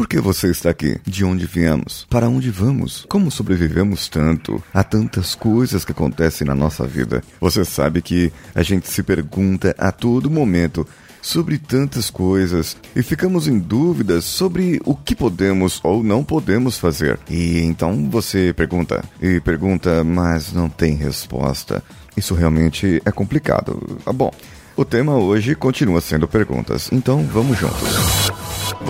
Por que você está aqui? De onde viemos? Para onde vamos? Como sobrevivemos tanto a tantas coisas que acontecem na nossa vida? Você sabe que a gente se pergunta a todo momento sobre tantas coisas e ficamos em dúvidas sobre o que podemos ou não podemos fazer. E então você pergunta e pergunta, mas não tem resposta. Isso realmente é complicado. Ah, bom, o tema hoje continua sendo perguntas, então vamos juntos.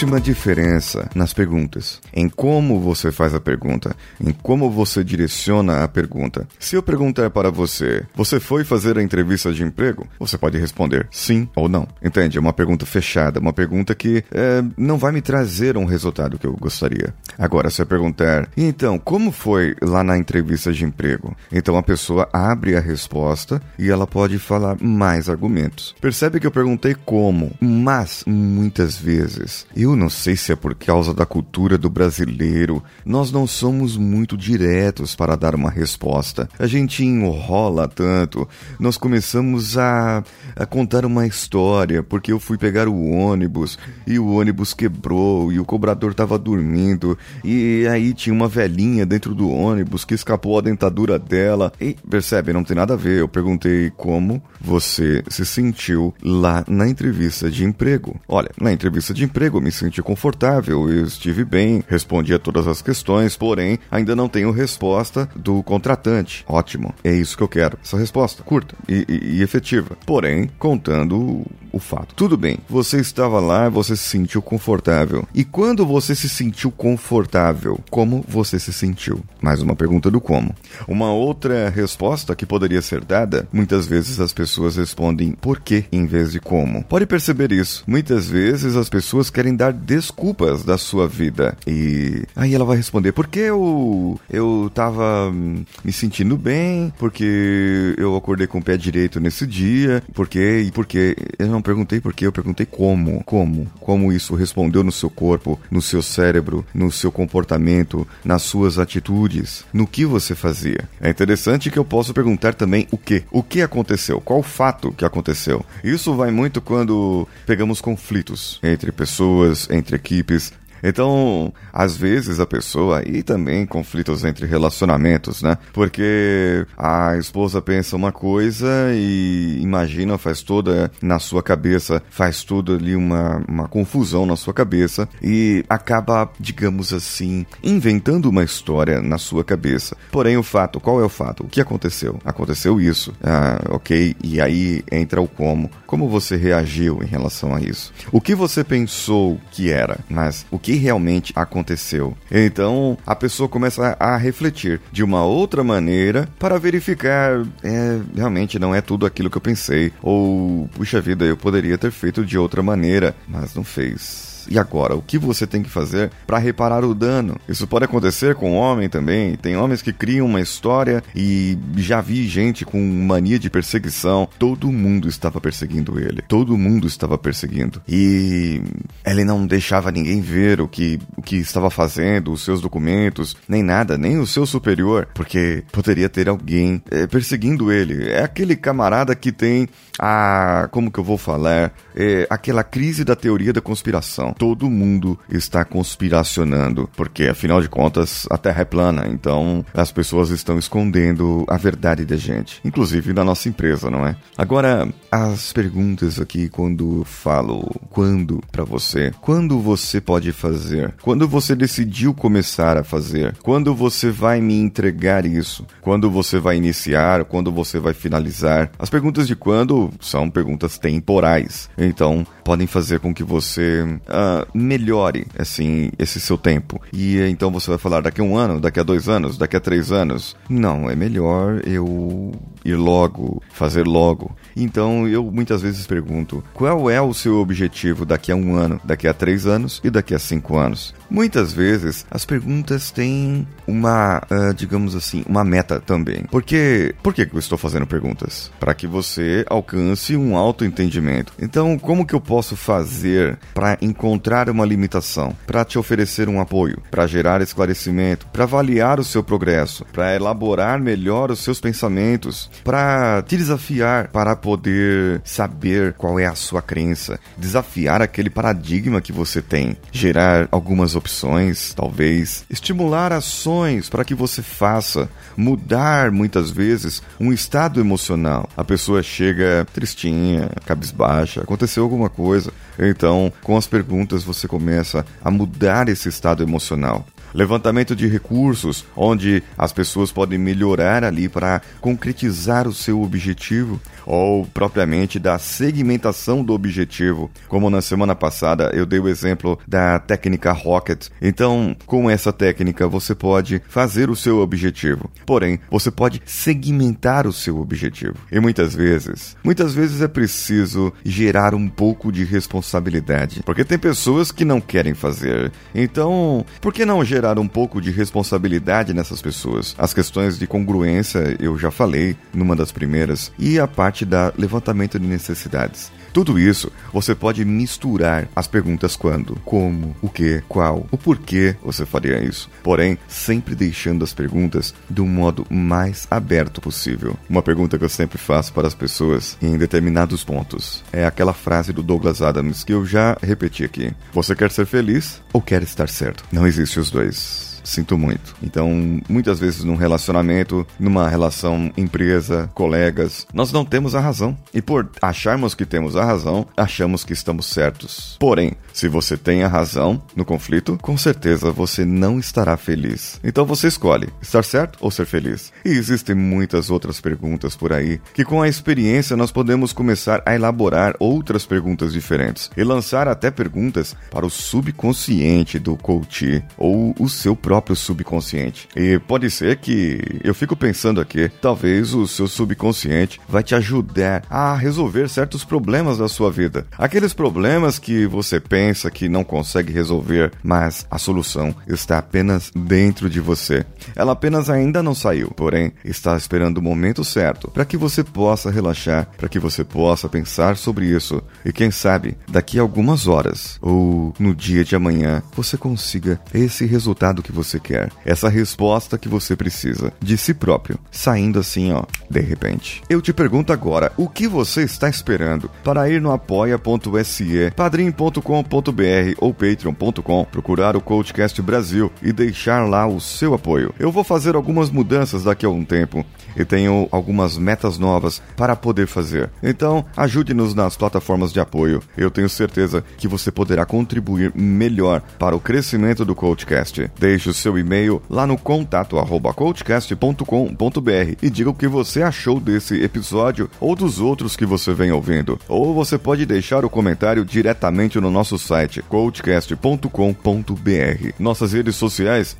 Existe uma diferença nas perguntas, em como você faz a pergunta, em como você direciona a pergunta. Se eu perguntar para você, você foi fazer a entrevista de emprego? Você pode responder sim ou não. Entende? É uma pergunta fechada, uma pergunta que é, não vai me trazer um resultado que eu gostaria. Agora, se eu perguntar, então, como foi lá na entrevista de emprego? Então a pessoa abre a resposta e ela pode falar mais argumentos. Percebe que eu perguntei como, mas muitas vezes eu não sei se é por causa da cultura do brasileiro, nós não somos muito diretos para dar uma resposta. A gente enrola tanto. Nós começamos a, a contar uma história, porque eu fui pegar o ônibus e o ônibus quebrou e o cobrador estava dormindo e aí tinha uma velhinha dentro do ônibus que escapou a dentadura dela. E percebe, não tem nada a ver. Eu perguntei como você se sentiu lá na entrevista de emprego. Olha, na entrevista de emprego me senti confortável, eu estive bem, respondi a todas as questões, porém ainda não tenho resposta do contratante. Ótimo, é isso que eu quero. Essa resposta curta e, e, e efetiva. Porém, contando o fato. Tudo bem, você estava lá, você se sentiu confortável. E quando você se sentiu confortável, como você se sentiu? Mais uma pergunta do como. Uma outra resposta que poderia ser dada, muitas vezes as pessoas respondem por quê em vez de como. Pode perceber isso. Muitas vezes as pessoas querem dar desculpas da sua vida. E aí ela vai responder: porque eu eu tava hum, me sentindo bem, porque eu acordei com o pé direito nesse dia, porque e porque eu não perguntei por quê, eu perguntei como. Como? Como isso respondeu no seu corpo, no seu cérebro, no seu comportamento, nas suas atitudes, no que você fazia. É interessante que eu posso perguntar também o que. O que aconteceu? Qual o fato que aconteceu? Isso vai muito quando pegamos conflitos entre pessoas, entre equipes, então, às vezes a pessoa, e também conflitos entre relacionamentos, né? Porque a esposa pensa uma coisa e imagina, faz toda na sua cabeça, faz tudo ali uma, uma confusão na sua cabeça e acaba, digamos assim, inventando uma história na sua cabeça. Porém, o fato, qual é o fato? O que aconteceu? Aconteceu isso. Ah, ok. E aí entra o como. Como você reagiu em relação a isso? O que você pensou que era, mas o que que realmente aconteceu. Então a pessoa começa a refletir de uma outra maneira para verificar, é, realmente não é tudo aquilo que eu pensei. Ou, puxa vida, eu poderia ter feito de outra maneira, mas não fez. E agora, o que você tem que fazer para reparar o dano? Isso pode acontecer com homem também. Tem homens que criam uma história e já vi gente com mania de perseguição. Todo mundo estava perseguindo ele. Todo mundo estava perseguindo. E ele não deixava ninguém ver o que, o que estava fazendo, os seus documentos, nem nada, nem o seu superior, porque poderia ter alguém é, perseguindo ele. É aquele camarada que tem a. Como que eu vou falar? É, aquela crise da teoria da conspiração todo mundo está conspiracionando, porque afinal de contas a Terra é plana, então as pessoas estão escondendo a verdade da gente, inclusive na nossa empresa, não é? Agora, as perguntas aqui quando falo quando para você, quando você pode fazer, quando você decidiu começar a fazer, quando você vai me entregar isso, quando você vai iniciar, quando você vai finalizar. As perguntas de quando são perguntas temporais, então podem fazer com que você uh, melhore assim esse seu tempo. E então você vai falar daqui a um ano, daqui a dois anos, daqui a três anos. Não, é melhor eu ir logo, fazer logo. Então eu muitas vezes pergunto: qual é o seu objetivo daqui a um ano, daqui a três anos e daqui a cinco anos? Muitas vezes as perguntas têm uma, uh, digamos assim, uma meta também. Porque, por que eu estou fazendo perguntas? Para que você alcance um autoentendimento. Então, como que eu posso fazer para encontrar uma limitação, para te oferecer um apoio, para gerar esclarecimento, para avaliar o seu progresso, para elaborar melhor os seus pensamentos, para te desafiar para poder saber qual é a sua crença, desafiar aquele paradigma que você tem, gerar algumas opções, talvez estimular ações para que você faça, mudar muitas vezes um estado emocional. A pessoa chega tristinha, cabisbaixa, aconteceu alguma coisa. Então, com as perguntas você começa a mudar esse estado emocional levantamento de recursos, onde as pessoas podem melhorar ali para concretizar o seu objetivo, ou propriamente da segmentação do objetivo, como na semana passada eu dei o exemplo da técnica Rocket. Então, com essa técnica você pode fazer o seu objetivo, porém você pode segmentar o seu objetivo. E muitas vezes, muitas vezes é preciso gerar um pouco de responsabilidade, porque tem pessoas que não querem fazer. Então, por que não gerar um pouco de responsabilidade nessas pessoas? As questões de congruência eu já falei numa das primeiras e a parte da levantamento de necessidades. Tudo isso você pode misturar as perguntas quando, como, o que, qual, o porquê você faria isso. Porém, sempre deixando as perguntas do modo mais aberto possível. Uma pergunta que eu sempre faço para as pessoas em determinados pontos é aquela frase do Douglas Adams que eu já repeti aqui: Você quer ser feliz ou quer estar certo? Não existe os dois. Sinto muito. Então, muitas vezes num relacionamento, numa relação empresa, colegas, nós não temos a razão. E por acharmos que temos a razão, achamos que estamos certos. Porém, se você tem a razão no conflito, com certeza você não estará feliz. Então você escolhe estar certo ou ser feliz. E existem muitas outras perguntas por aí que com a experiência nós podemos começar a elaborar outras perguntas diferentes e lançar até perguntas para o subconsciente do coach ou o seu próprio próprio subconsciente. E pode ser que eu fico pensando aqui, talvez o seu subconsciente vai te ajudar a resolver certos problemas da sua vida. Aqueles problemas que você pensa que não consegue resolver, mas a solução está apenas dentro de você. Ela apenas ainda não saiu, porém está esperando o momento certo para que você possa relaxar, para que você possa pensar sobre isso e quem sabe daqui a algumas horas ou no dia de amanhã você consiga esse resultado que você você quer, essa resposta que você precisa de si próprio, saindo assim, ó, de repente. Eu te pergunto agora, o que você está esperando para ir no apoia.se, padrim.com.br ou patreon.com, procurar o Coachcast Brasil e deixar lá o seu apoio. Eu vou fazer algumas mudanças daqui a um tempo e tenho algumas metas novas para poder fazer. Então, ajude-nos nas plataformas de apoio. Eu tenho certeza que você poderá contribuir melhor para o crescimento do Coachcast. Deixe o seu e-mail lá no contato coachcast.com.br e diga o que você achou desse episódio ou dos outros que você vem ouvindo. Ou você pode deixar o comentário diretamente no nosso site coachcast.com.br. Nossas redes sociais,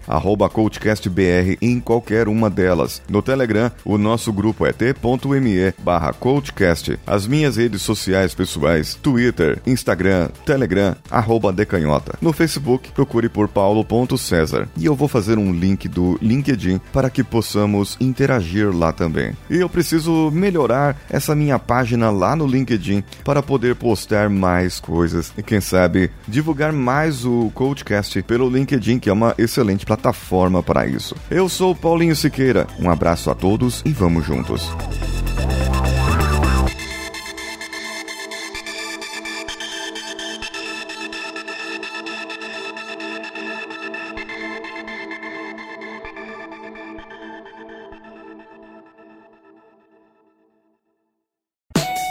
coachcastbr em qualquer uma delas. No Telegram, o nosso grupo é t.me barra coachcast. As minhas redes sociais pessoais, Twitter, Instagram, Telegram, decanhota. No Facebook, procure por paulo.cesar. E eu vou fazer um link do LinkedIn para que possamos interagir lá também. E eu preciso melhorar essa minha página lá no LinkedIn para poder postar mais coisas e quem sabe divulgar mais o Coachcast pelo LinkedIn, que é uma excelente plataforma para isso. Eu sou Paulinho Siqueira. Um abraço a todos e vamos juntos.